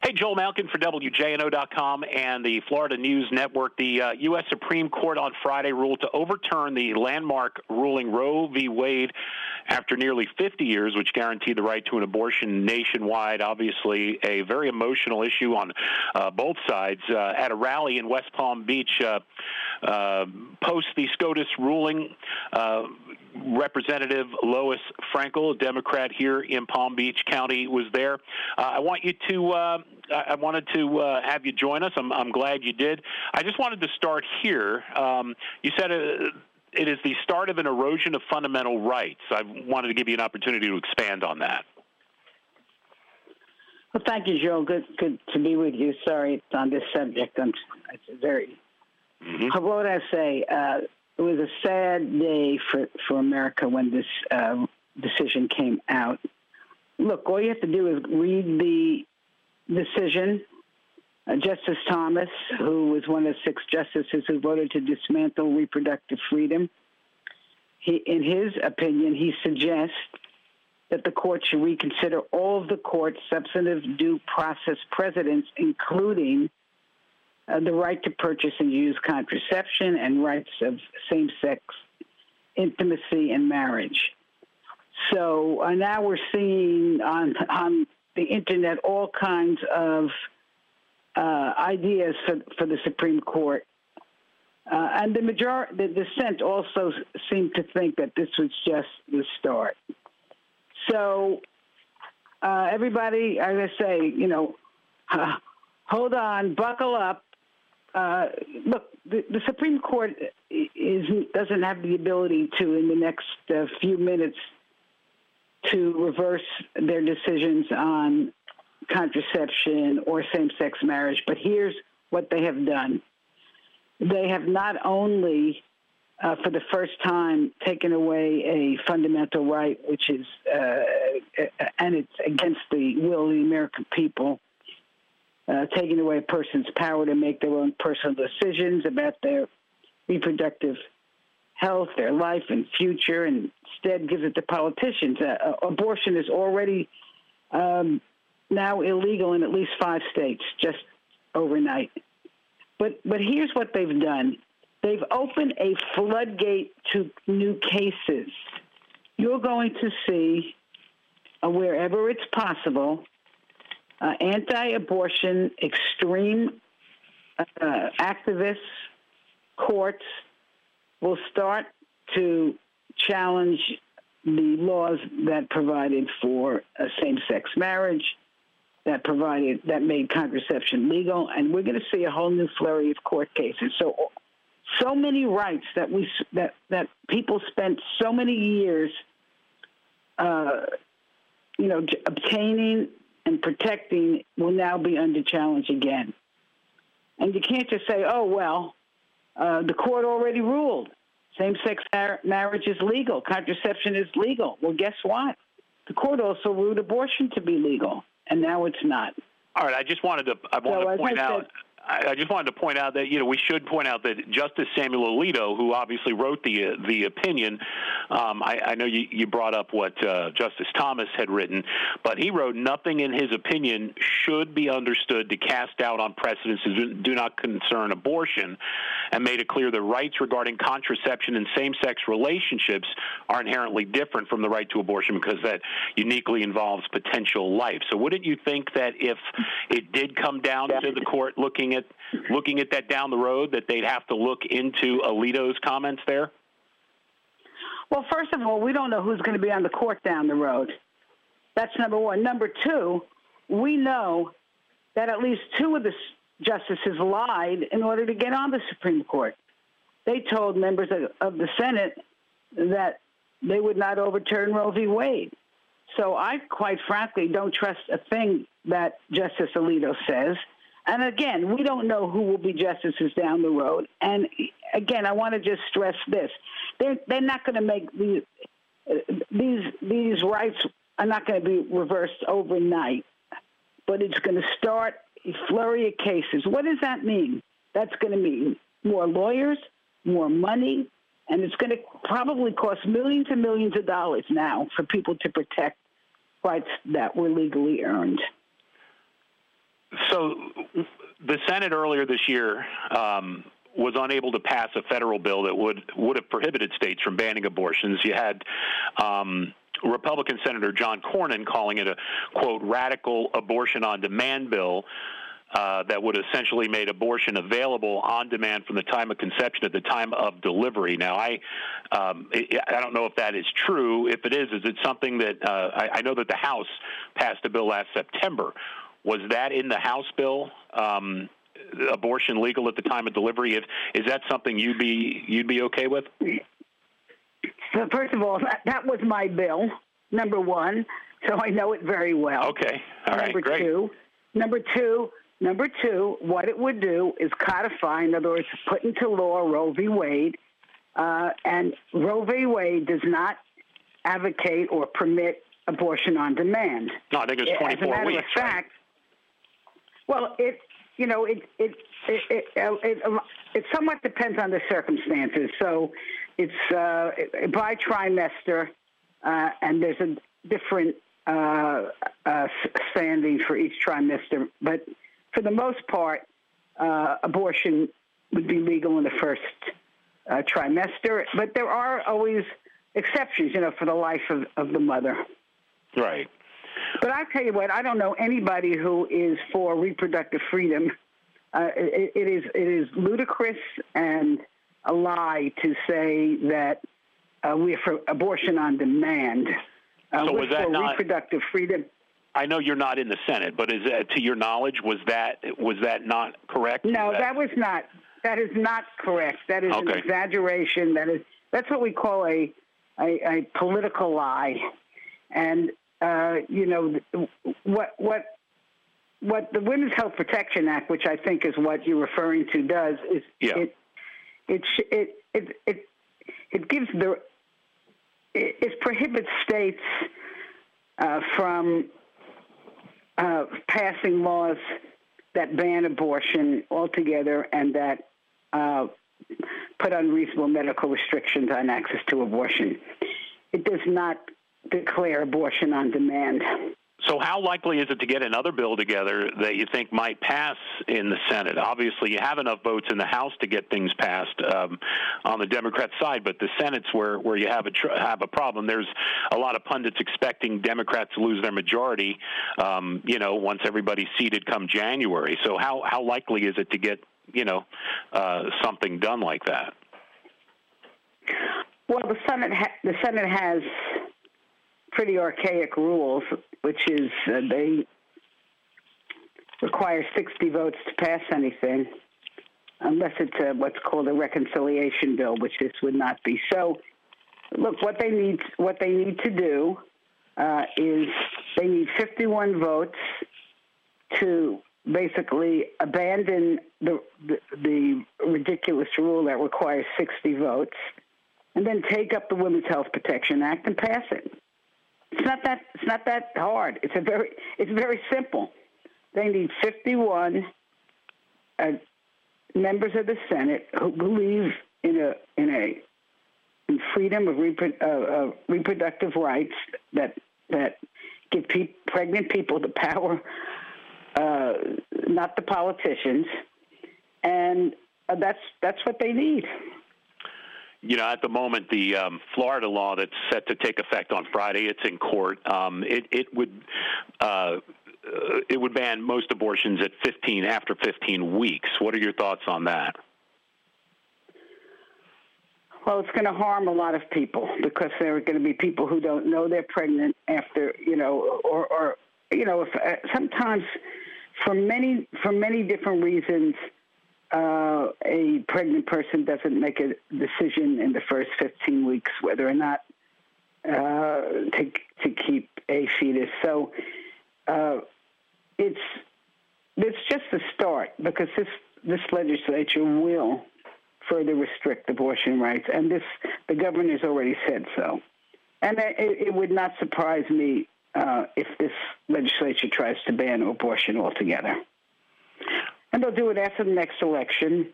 Hey, Joel Malkin for WJNO.com and the Florida News Network. The uh, U.S. Supreme Court on Friday ruled to overturn the landmark ruling Roe v. Wade after nearly 50 years, which guaranteed the right to an abortion nationwide. Obviously, a very emotional issue on uh, both sides. Uh, at a rally in West Palm Beach, uh, uh post the SCOTUS ruling, uh, Representative Lois Frankel, a Democrat here in Palm Beach County, was there. Uh, I want you to. I wanted to have you join us. I'm, I'm, glad you did. I just wanted to start here. Um, you said it is the start of an erosion of fundamental rights. I wanted to give you an opportunity to expand on that. Well, thank you, Joe. Good, good to be with you. Sorry it's on this subject. I'm, it's very. Mm-hmm. What would I say? It was a sad day for for America when this uh, decision came out. Look, all you have to do is read the decision uh, Justice Thomas, who was one of six justices who voted to dismantle reproductive freedom, he, in his opinion, he suggests that the court should reconsider all of the court's substantive due process precedents, including uh, the right to purchase and use contraception and rights of same sex intimacy and marriage. So uh, now we're seeing on, on the internet all kinds of uh, ideas for, for the Supreme Court. Uh, and the majority, the dissent also seemed to think that this was just the start. So, uh, everybody, as I say, you know, uh, hold on, buckle up. Uh, look, the, the, Supreme Court is doesn't have the ability to, in the next uh, few minutes, to reverse their decisions on contraception or same sex marriage. But here's what they have done they have not only uh, for the first time taken away a fundamental right, which is, uh, and it's against the will of the American people, uh, taking away a person's power to make their own personal decisions about their reproductive health, their life and future, and instead gives it to politicians. Uh, abortion is already um, now illegal in at least five states just overnight. But but here's what they've done. They've opened a floodgate to new cases. You're going to see, uh, wherever it's possible, uh, anti-abortion extreme uh, activists, courts will start to challenge the laws that provided for same-sex marriage, that provided that made contraception legal, and we're going to see a whole new flurry of court cases. So, so many rights that we that that people spent so many years, uh, you know, obtaining and protecting will now be under challenge again. And you can't just say, "Oh well, uh, the court already ruled same-sex mar- marriage is legal, contraception is legal." Well, guess what? The court also ruled abortion to be legal and now it's not. All right, I just wanted to I want so to point out I, just wanted to point out that you know we should point out that Justice Samuel Alito, who obviously wrote the the opinion, um, I, I, know you, you brought up what uh, Justice Thomas had written, but he wrote nothing in his opinion should be understood to cast doubt on precedents that do not concern abortion, and made it clear that rights regarding contraception and same-sex relationships are inherently different from the right to abortion because that uniquely involves potential life. So wouldn't you think that if it did come down to the court looking at looking at that down the road that they'd have to look into Alito's comments there? Well, first of all, we don't know who's going to be on the court down the road. That's number one. Number two, we know that at least two of the justices lied in order to get on the Supreme Court. They told members of, of the Senate that they would not overturn Roe v. Wade. So I, quite frankly, don't trust a thing that Justice Alito says. And again, we don't know who will be justices down the road. And again, I want to just stress this: they're they're not going to make these these these rights are not going to be reversed overnight, but it's going to start a flurry of cases. What does that mean? That's going to mean more lawyers, more money, and it's going to probably cost millions and millions of dollars now for people to protect rights that were legally earned. So, the Senate earlier this year um, was unable to pass a federal bill that would would have prohibited states from banning abortions. You had. Um, Republican Senator John Cornyn calling it a quote radical abortion on demand bill uh, that would essentially made abortion available on demand from the time of conception at the time of delivery. Now, I um, I don't know if that is true. If it is, is it something that uh, I, I, know that the House passed a bill last September was that in the House bill? Um, abortion legal at the time of delivery? If, is that something you'd be you'd be okay with? So first of all, that, that was my bill, number one. So I know it very well. Okay, all right, number great. Two, number two, number two. What it would do is codify, in other words, put into law Roe v. Wade, uh, and Roe v. Wade does not advocate or permit abortion on demand. No, I think it's 24 As a matter weeks. Of fact, well, it you know it it it it, it, it somewhat depends on the circumstances. So it's uh, by trimester, uh, and there's a different uh, uh, standing for each trimester. But for the most part, uh, abortion would be legal in the first uh, trimester. But there are always exceptions, you know, for the life of, of the mother. Right. But I tell you what, I don't know anybody who is for reproductive freedom. Uh, it, it is it is ludicrous and a lie to say that uh, we're for abortion on demand. Uh, so was that not reproductive freedom? I know you're not in the Senate, but is that, to your knowledge, was that was that not correct? No, that, that was not. That is not correct. That is okay. an exaggeration. That is that's what we call a a, a political lie, and uh, you know what what what the Women's Health Protection Act, which I think is what you're referring to, does is yeah. it it it it it gives the it, it prohibits states uh, from uh, passing laws that ban abortion altogether and that uh, put unreasonable medical restrictions on access to abortion. It does not declare abortion on demand. So, how likely is it to get another bill together that you think might pass in the Senate? Obviously, you have enough votes in the House to get things passed um, on the Democrat side, but the Senate's where, where you have a tr- have a problem. There's a lot of pundits expecting Democrats to lose their majority. Um, you know, once everybody's seated come January. So, how how likely is it to get you know uh, something done like that? Well, the Senate ha- the Senate has pretty archaic rules, which is uh, they require 60 votes to pass anything, unless it's a, what's called a reconciliation bill, which this would not be. So, look, what they need what they need to do uh, is they need 51 votes to basically abandon the, the the ridiculous rule that requires 60 votes, and then take up the Women's Health Protection Act and pass it. It's not that it's not that hard. It's a very it's very simple. They need 51 uh, members of the Senate who believe in a in a in freedom of repro- uh, uh, reproductive rights that that give pe- pregnant people the power, uh, not the politicians, and uh, that's that's what they need you know, at the moment, the um, Florida law that's set to take effect on Friday, it's in court. Um, it it would uh, it would ban most abortions at 15 after 15 weeks. What are your thoughts on that? Well, it's going to harm a lot of people because there are going to be people who don't know they're pregnant after, you know, or, or you know, if, uh, sometimes for many for many different reasons uh, a pregnant person doesn't make a decision in the first 15 weeks whether or not uh, to to keep a fetus. So uh, it's it's just the start because this this legislature will further restrict abortion rights, and this the governor's already said so. And it, it would not surprise me uh, if this legislature tries to ban abortion altogether. And they'll do it after the next election,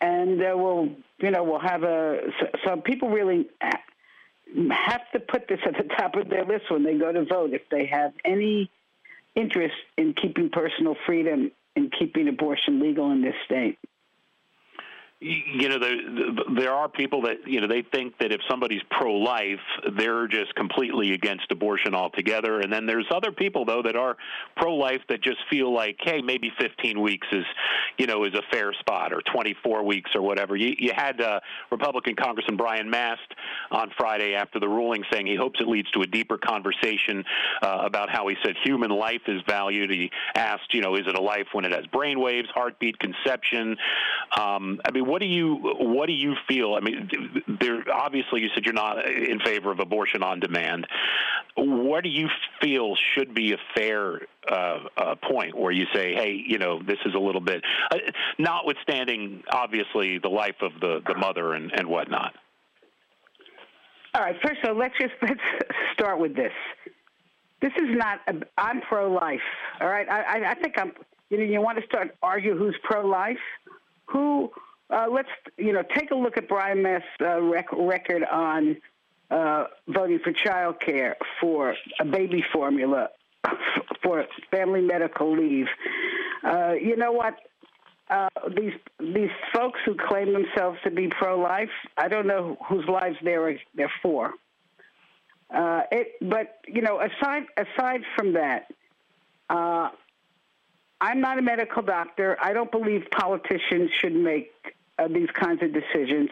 and uh, we'll you know we'll have a so, so people really have to put this at the top of their list when they go to vote if they have any interest in keeping personal freedom and keeping abortion legal in this state you know there there are people that you know they think that if somebody's pro-life they're just completely against abortion altogether. And then there's other people though that are pro-life that just feel like hey maybe 15 weeks is you know is a fair spot or 24 weeks or whatever. You you had uh, Republican Congressman Brian Mast on Friday after the ruling saying he hopes it leads to a deeper conversation uh, about how he said human life is valued. He asked you know is it a life when it has brain waves heartbeat conception um, I mean what do you what do you feel? I mean, there obviously you said you're not in favor of abortion on demand. What do you feel should be a fair uh, uh, point where you say, hey, you know, this is a little bit, uh, notwithstanding obviously the life of the the mother and and whatnot. All right. First of all, let's just let's start with this. This is not. i I'm pro-life. All right. I, I think I'm. You know, you want to start argue who's pro-life? Who uh, let's you know take a look at Brian Mast's uh, rec- record on uh, voting for child care, for a baby formula, for family medical leave. Uh, you know what? Uh, these these folks who claim themselves to be pro-life, I don't know whose lives they're they're for. Uh, it, but you know, aside aside from that, I'm not a medical doctor. I don't believe politicians should make uh, these kinds of decisions.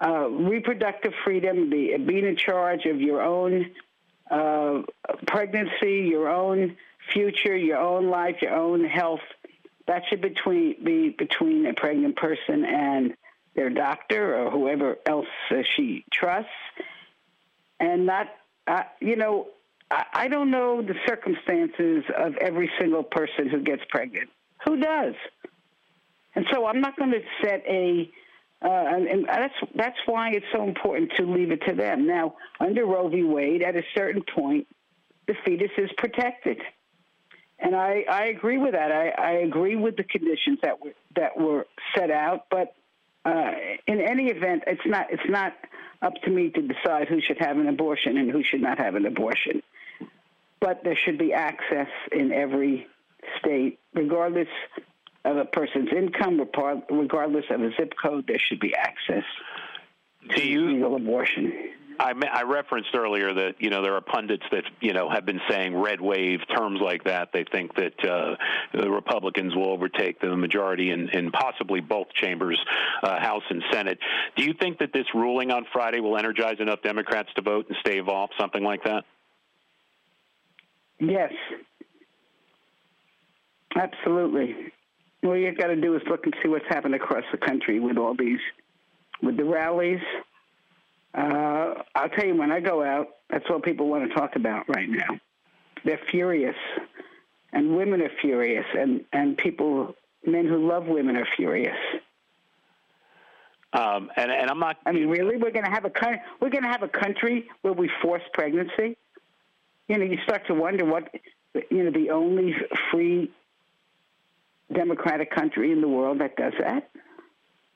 Uh, reproductive freedom, the, being in charge of your own uh, pregnancy, your own future, your own life, your own health, that should between, be between a pregnant person and their doctor or whoever else uh, she trusts. And not, uh, you know, I, don't know the circumstances of every single person who gets pregnant. Who does? And so I'm not going to set a, uh, and, and, that's that's why it's so important to leave it to them. Now, under Roe v. Wade, at a certain point, the fetus is protected, and I, I agree with that. I, I agree with the conditions that were that were set out. But uh, in any event, it's not it's not up to me to decide who should have an abortion and who should not have an abortion. But there should be access in every state, regardless of a person's income, regardless of a zip code, there should be access to legal abortion. I, I referenced earlier that you know there are pundits that you know have been saying red wave terms like that. They think that uh, the Republicans will overtake the majority in, in possibly both chambers, uh, House and Senate. Do you think that this ruling on Friday will energize enough Democrats to vote and stave off something like that? Yes, absolutely. All you've got to do is look and see what's happened across the country with all these, with the rallies. Uh, I'll tell you, when I go out, that's what people want to talk about right now. They're furious, and women are furious, and, and people, men who love women are furious. Um, and, and I'm not. I mean, really, we're going to have a we're going to have a country where we force pregnancy. You know, you start to wonder what you know the only free democratic country in the world that does that.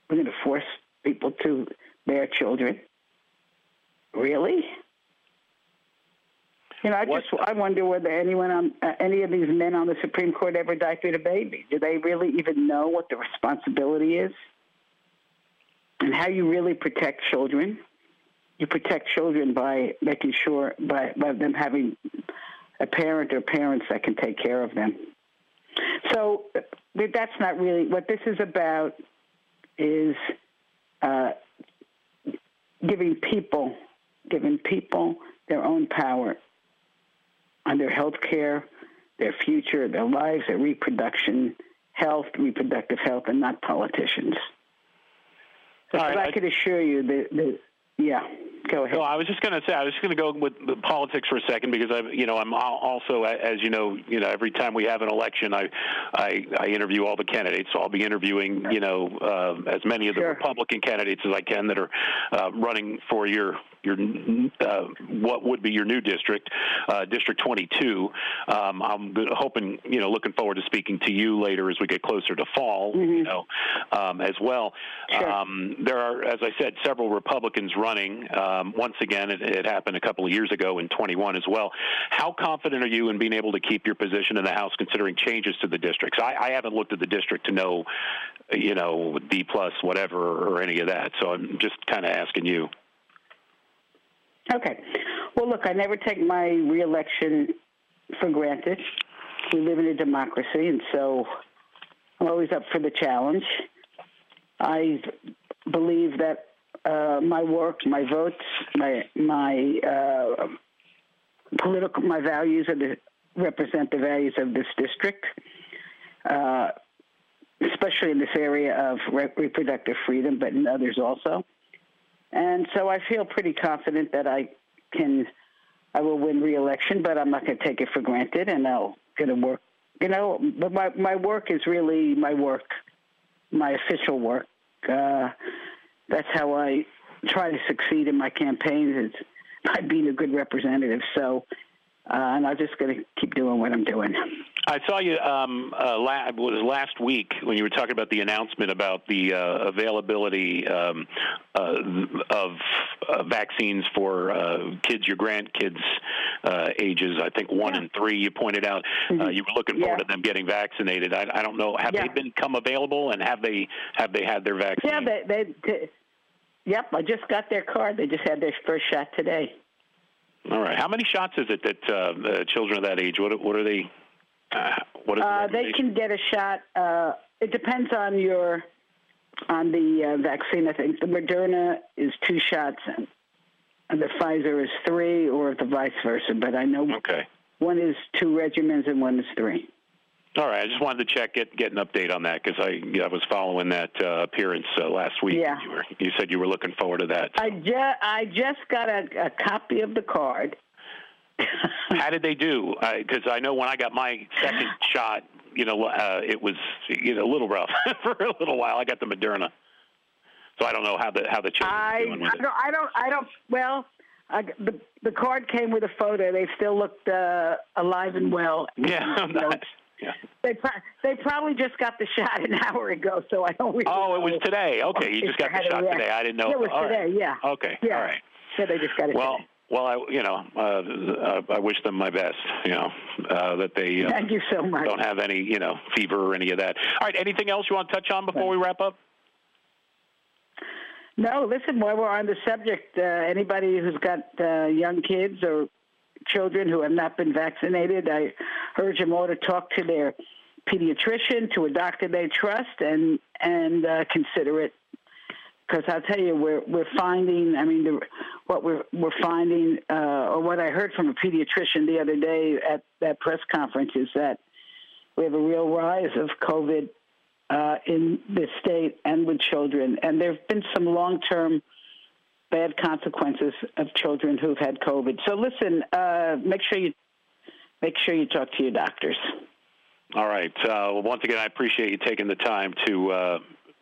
We're going to force people to bear children. Really? You know, I what? just I wonder whether anyone on uh, any of these men on the Supreme Court ever diapered a baby. Do they really even know what the responsibility is, and how you really protect children? You protect children by making sure by by them having a parent or parents that can take care of them. So that's not really what this is about. Is uh, giving people, giving people their own power on their health care, their future, their lives, their reproduction, health, reproductive health, and not politicians. So I, I, I could assure you that, that yeah. Go ahead. Well, I was just going to say I was just going to go with politics for a second because I, you know, I'm also, as you know, you know, every time we have an election, I, I, I interview all the candidates. So I'll be interviewing, you know, uh, as many of the Sure. Republican candidates as I can that are uh, running for your your uh, what would be your new district, uh, District 22. Um, I'm hoping, you know, looking forward to speaking to you later as we get closer to fall, you know, um, as well. Sure. Um, there are, as I said, several Republicans running. Um, once again, it, it happened a couple of years ago in 21 as well. How confident are you in being able to keep your position in the House, considering changes to the districts? I, I haven't looked at the district to know, you know, D plus whatever or any of that. So I'm just kind of asking you. Okay. Well, look, I never take my reelection for granted. We live in a democracy, and so I'm always up for the challenge. I believe that uh, my work, my votes, my my uh, political, my values are the, represent the values of this district, uh, especially in this area of re- reproductive freedom, but in others also. And so I feel pretty confident that I can, I will win re-election, but I'm not going to take it for granted, and I'll get to work. You know, but my my work is really my work, my official work. Uh, that's how I try to succeed in my campaigns is by being a good representative. So, uh, and I'm just going to keep doing what I'm doing. I saw you um, uh, la- was last week when you were talking about the announcement about the uh, availability um, uh, of uh, vaccines for uh, kids, your grandkids' uh, ages. I think one Yeah. and three. You pointed out uh, you were looking forward Yeah. to them getting vaccinated. I, I don't know. Have Yeah. they become available, and have they have they had their vaccine? Yeah, they, they, they, yep. I just got their card. They just had their first shot today. All right. How many shots is it that children of that age? What what are they? Uh, what is the Uh, they can get a shot. Uh, it depends on your on the uh, vaccine. I think the Moderna is two shots, and, and the Pfizer is three, or the vice versa. But I know Okay. one is two regimens and one is three. All right. I just wanted to check, get get an update on that because I I was following that uh, appearance uh, last week. Yeah. You, were, you said you were looking forward to that. I just I just got a, a copy of the card. How did they do? Because I know when I got my second shot, you know, uh, it was you know a little rough for a little while. I got the Moderna, so I don't know how the how the children I doing with I don't I don't I don't well. I, the the card came with a photo. They still looked uh, alive and well. Yeah, You know, nice. yeah. They pro- they probably just got the shot an hour ago, so I don't really. Oh, it was today. Okay, you just got the shot reaction. today. I didn't know. It was All right. today. Yeah. Okay. Yeah. All right. So they just got it Well, today. Well, I you know uh, uh, I wish them my best. You know uh, that they uh, Thank you so much. don't have any you know fever or any of that. All right. Anything else you want to touch on before we wrap up? No, listen, while we're on the subject, uh, anybody who's got uh, young kids or children who have not been vaccinated, I urge them all to talk to their pediatrician, to a doctor they trust, and and uh, consider it. Because I'll tell you, we're we're finding. I mean, the, what we're we're finding, uh, or what I heard from a pediatrician the other day at that press conference, is that we have a real rise of COVID uh, in this state and with children. And there have been some long term bad consequences of children who've had COVID. So listen, uh, make sure you make sure you talk to your doctors. All right. Uh, well, once again, I appreciate you taking the time to uh,